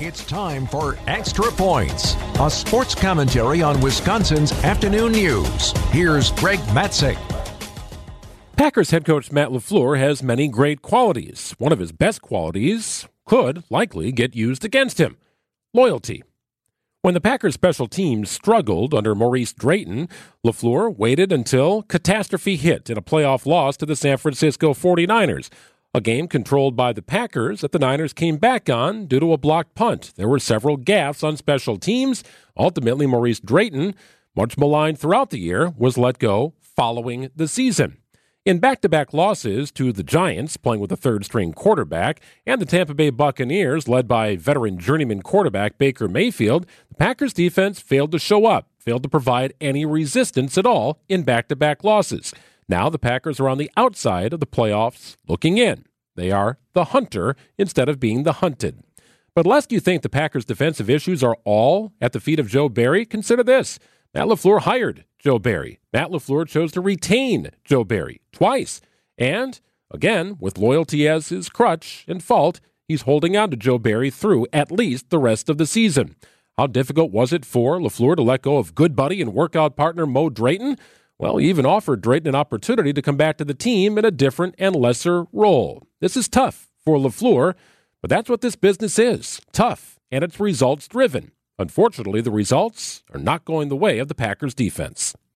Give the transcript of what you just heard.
It's time for Extra Points, a sports commentary on Wisconsin's afternoon news. Here's Greg Matzek. Packers head coach Matt LaFleur has many great qualities. One of his best qualities could likely get used against him loyalty. When the Packers special teams struggled under Maurice Drayton, LaFleur waited until catastrophe hit in a playoff loss to the San Francisco 49ers a game controlled by the Packers that the Niners came back on due to a blocked punt. There were several gaffes on special teams. Ultimately, Maurice Drayton, much maligned throughout the year, was let go following the season. In back to back losses to the Giants, playing with a third string quarterback, and the Tampa Bay Buccaneers, led by veteran journeyman quarterback Baker Mayfield, the Packers defense failed to show up, failed to provide any resistance at all in back to back losses. Now the Packers are on the outside of the playoffs looking in. They are the hunter instead of being the hunted. But lest you think the Packers' defensive issues are all at the feet of Joe Barry, consider this. Matt LaFleur hired Joe Barry. Matt LaFleur chose to retain Joe Barry twice. And, again, with loyalty as his crutch and fault, he's holding on to Joe Barry through at least the rest of the season. How difficult was it for LaFleur to let go of good buddy and workout partner Mo Drayton? Well, he even offered Drayton an opportunity to come back to the team in a different and lesser role. This is tough for LaFleur, but that's what this business is tough, and it's results driven. Unfortunately, the results are not going the way of the Packers defense.